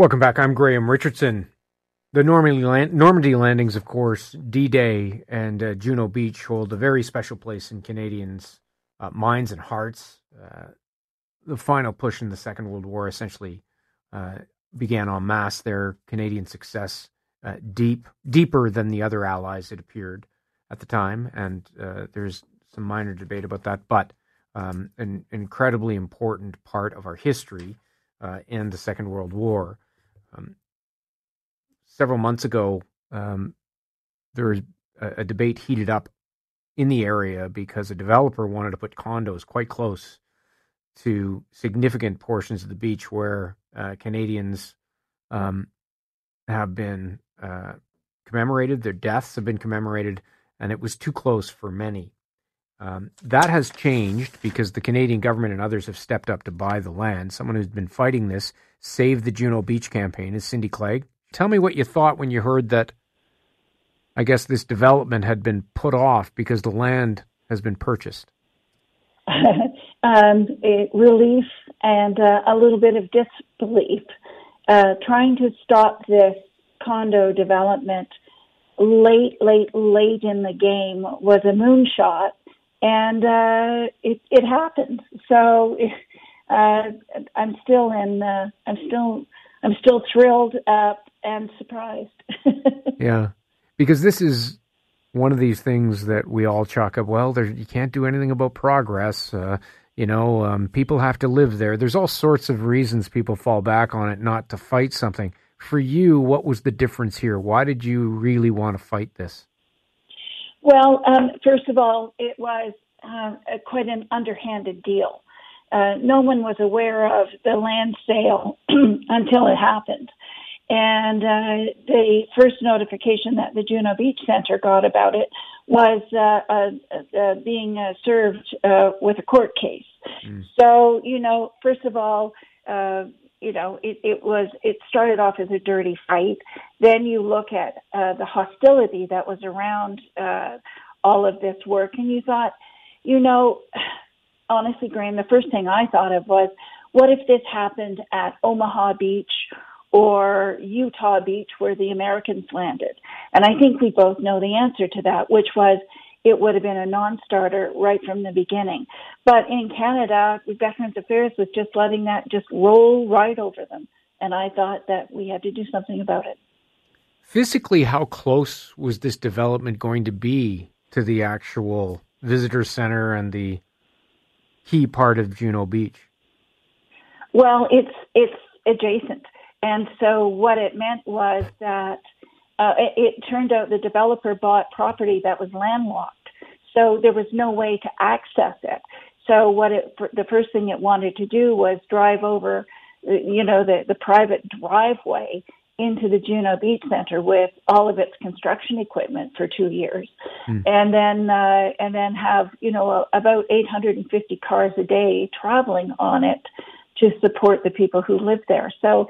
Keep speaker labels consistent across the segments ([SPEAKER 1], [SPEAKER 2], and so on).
[SPEAKER 1] Welcome back. I'm Graham Richardson. The Normandy, land, Normandy landings, of course, D Day and uh, Juno Beach hold a very special place in Canadians' uh, minds and hearts. Uh, the final push in the Second World War essentially uh, began en masse. Their Canadian success uh, deep, deeper than the other allies, it appeared at the time, and uh, there's some minor debate about that, but um, an incredibly important part of our history in the Second World War. Um, several months ago, um, there was a, a, debate heated up in the area because a developer wanted to put condos quite close to significant portions of the beach where uh, Canadians um, have been uh, commemorated, their deaths have been commemorated, and it was too close for many. Um, that has changed because the Canadian government and others have stepped up to buy the land. Someone who's been fighting this Save the Juno Beach campaign is Cindy Clegg. Tell me what you thought when you heard that, I guess, this development had been put off because the land has been purchased.
[SPEAKER 2] um, it, relief and uh, a little bit of disbelief. Uh, trying to stop this condo development late, late, late in the game was a moonshot, and uh, it, it happened. So uh, I'm still in. Uh, I'm still. I'm still thrilled uh, and surprised.
[SPEAKER 1] yeah, because this is one of these things that we all chalk up. Well, there, you can't do anything about progress. Uh, you know, um, people have to live there. There's all sorts of reasons people fall back on it not to fight something. For you, what was the difference here? Why did you really want to fight this?
[SPEAKER 2] Well, um, first of all, it was uh, quite an underhanded deal. Uh, no one was aware of the land sale until it happened. And uh, the first notification that the Juno Beach Center got about it was uh, uh, uh, being uh, served uh, with a court case. Mm. So, you know, first of all, uh, you know, it, it was it started off as a dirty fight. Then you look at uh, the hostility that was around uh, all of this work, and you thought, you know, honestly, Graham, the first thing I thought of was, what if this happened at Omaha Beach or Utah Beach where the Americans landed? And I think we both know the answer to that, which was it would have been a non-starter right from the beginning. But in Canada, Veterans Affairs was just letting that just roll right over them. And I thought that we had to do something about it.
[SPEAKER 1] Physically, how close was this development going to be to the actual visitor center and the key part of Juno Beach?
[SPEAKER 2] Well, it's it's adjacent. And so what it meant was that uh, it, it turned out the developer bought property that was landlocked. So there was no way to access it. So what it, the first thing it wanted to do was drive over, you know, the, the private driveway into the Juno Beach Center with all of its construction equipment for two years, mm. and then uh, and then have you know about 850 cars a day traveling on it to support the people who live there. So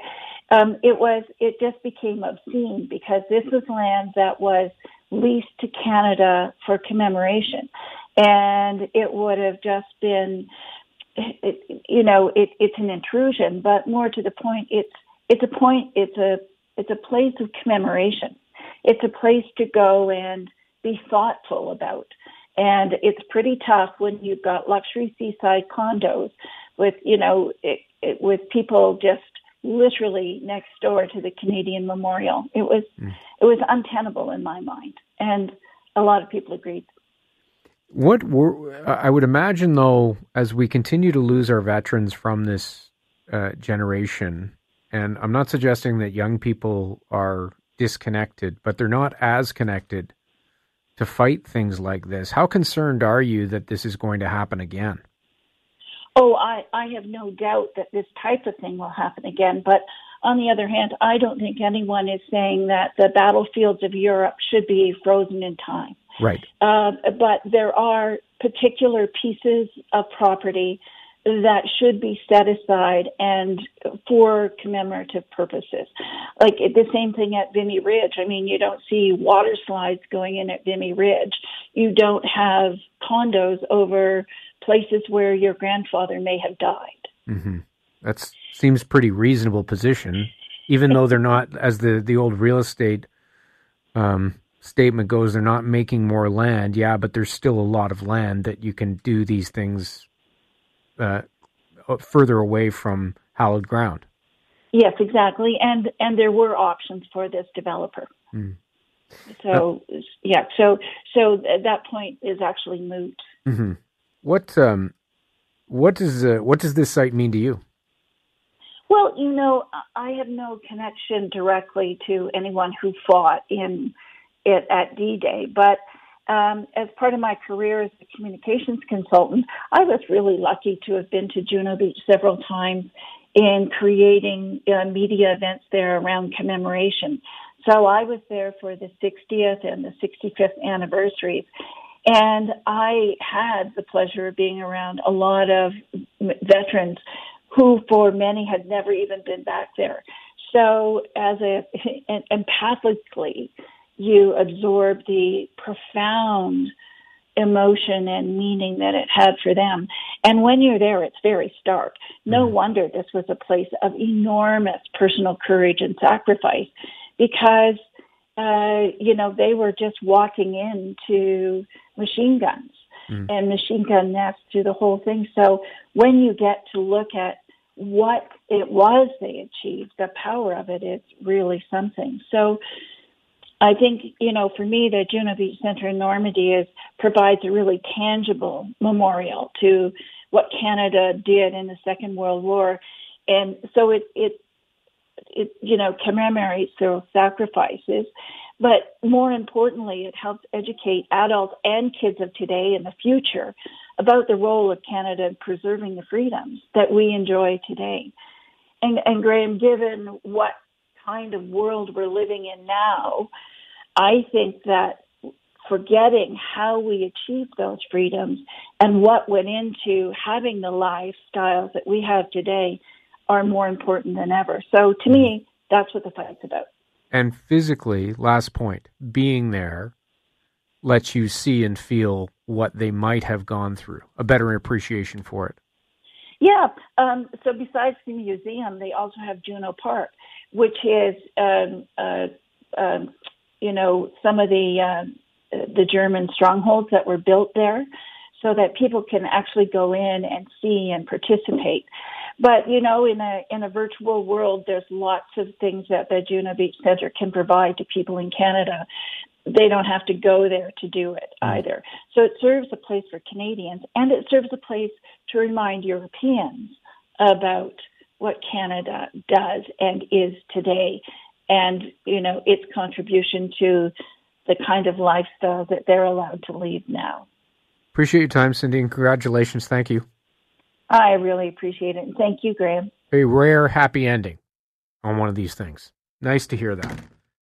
[SPEAKER 2] um, it was it just became obscene because this was land that was leased to Canada for commemoration, and it would have just been, it, you know, it, it's an intrusion, but more to the point, it's it's a point, it's a it's a place of commemoration. It's a place to go and be thoughtful about. And it's pretty tough when you've got luxury seaside condos with, you know, it, it, with people just literally next door to the Canadian Memorial. It was mm. it was untenable in my mind, and a lot of people agreed.
[SPEAKER 1] What were I would imagine though, as we continue to lose our veterans from this uh, generation, and I'm not suggesting that young people are disconnected, but they're not as connected to fight things like this. How concerned are you that this is going to happen again?
[SPEAKER 2] Oh, I, I have no doubt that this type of thing will happen again. But on the other hand, I don't think anyone is saying that the battlefields of Europe should be frozen in time.
[SPEAKER 1] Right.
[SPEAKER 2] Uh, but there are particular pieces of property that should be set aside and for commemorative purposes. Like the same thing at Vimy Ridge. I mean, you don't see water slides going in at Vimy Ridge. You don't have condos over places where your grandfather may have died.
[SPEAKER 1] Mm-hmm. That seems pretty reasonable position. even though they're not, as the the old real estate um, statement goes, they're not making more land. Yeah, but there's still a lot of land that you can do these things uh, further away from hallowed ground.
[SPEAKER 2] Yes, exactly, and and there were options for this developer. Mm. So uh, yeah, so so that point is actually moot.
[SPEAKER 1] Mm-hmm. What um, what does uh, what does this site mean to you?
[SPEAKER 2] Well, you know, I have no connection directly to anyone who fought in it at D-Day, but um, as part of my career as a communications consultant, I was really lucky to have been to Juno Beach several times in creating uh, media events there around commemoration. So I was there for the 60th and the 65th anniversaries. And I had the pleasure of being around a lot of veterans who, for many, had never even been back there. So, as a empathically, you absorb the profound emotion and meaning that it had for them. And when you're there, it's very stark. No mm-hmm. wonder this was a place of enormous personal courage and sacrifice because, uh, you know, they were just walking into machine guns mm. and machine gun nests to the whole thing. So when you get to look at what it was they achieved, the power of it is really something. So, I think, you know, for me, the Juno Beach Center in Normandy is provides a really tangible memorial to what Canada did in the Second World War. And so it, it, it, you know, commemorates their sacrifices. But more importantly, it helps educate adults and kids of today and the future about the role of Canada in preserving the freedoms that we enjoy today. And, and Graham, given what kind of world we're living in now, I think that forgetting how we achieved those freedoms and what went into having the lifestyles that we have today are more important than ever. So to me, that's what the fight's about.
[SPEAKER 1] And physically, last point, being there lets you see and feel what they might have gone through, a better appreciation for it.
[SPEAKER 2] Yeah. Um, so besides the museum, they also have Juno Park, which is um, uh, um, you know, some of the uh, the German strongholds that were built there, so that people can actually go in and see and participate. But you know, in a in a virtual world, there's lots of things that the Juno Beach Center can provide to people in Canada. They don't have to go there to do it mm. either. So it serves a place for Canadians, and it serves a place to remind Europeans about what Canada does and is today and you know its contribution to the kind of lifestyle that they're allowed to lead now.
[SPEAKER 1] Appreciate your time, Cindy, and congratulations. Thank you.
[SPEAKER 2] I really appreciate it. And thank you, Graham.
[SPEAKER 1] A rare happy ending on one of these things. Nice to hear that.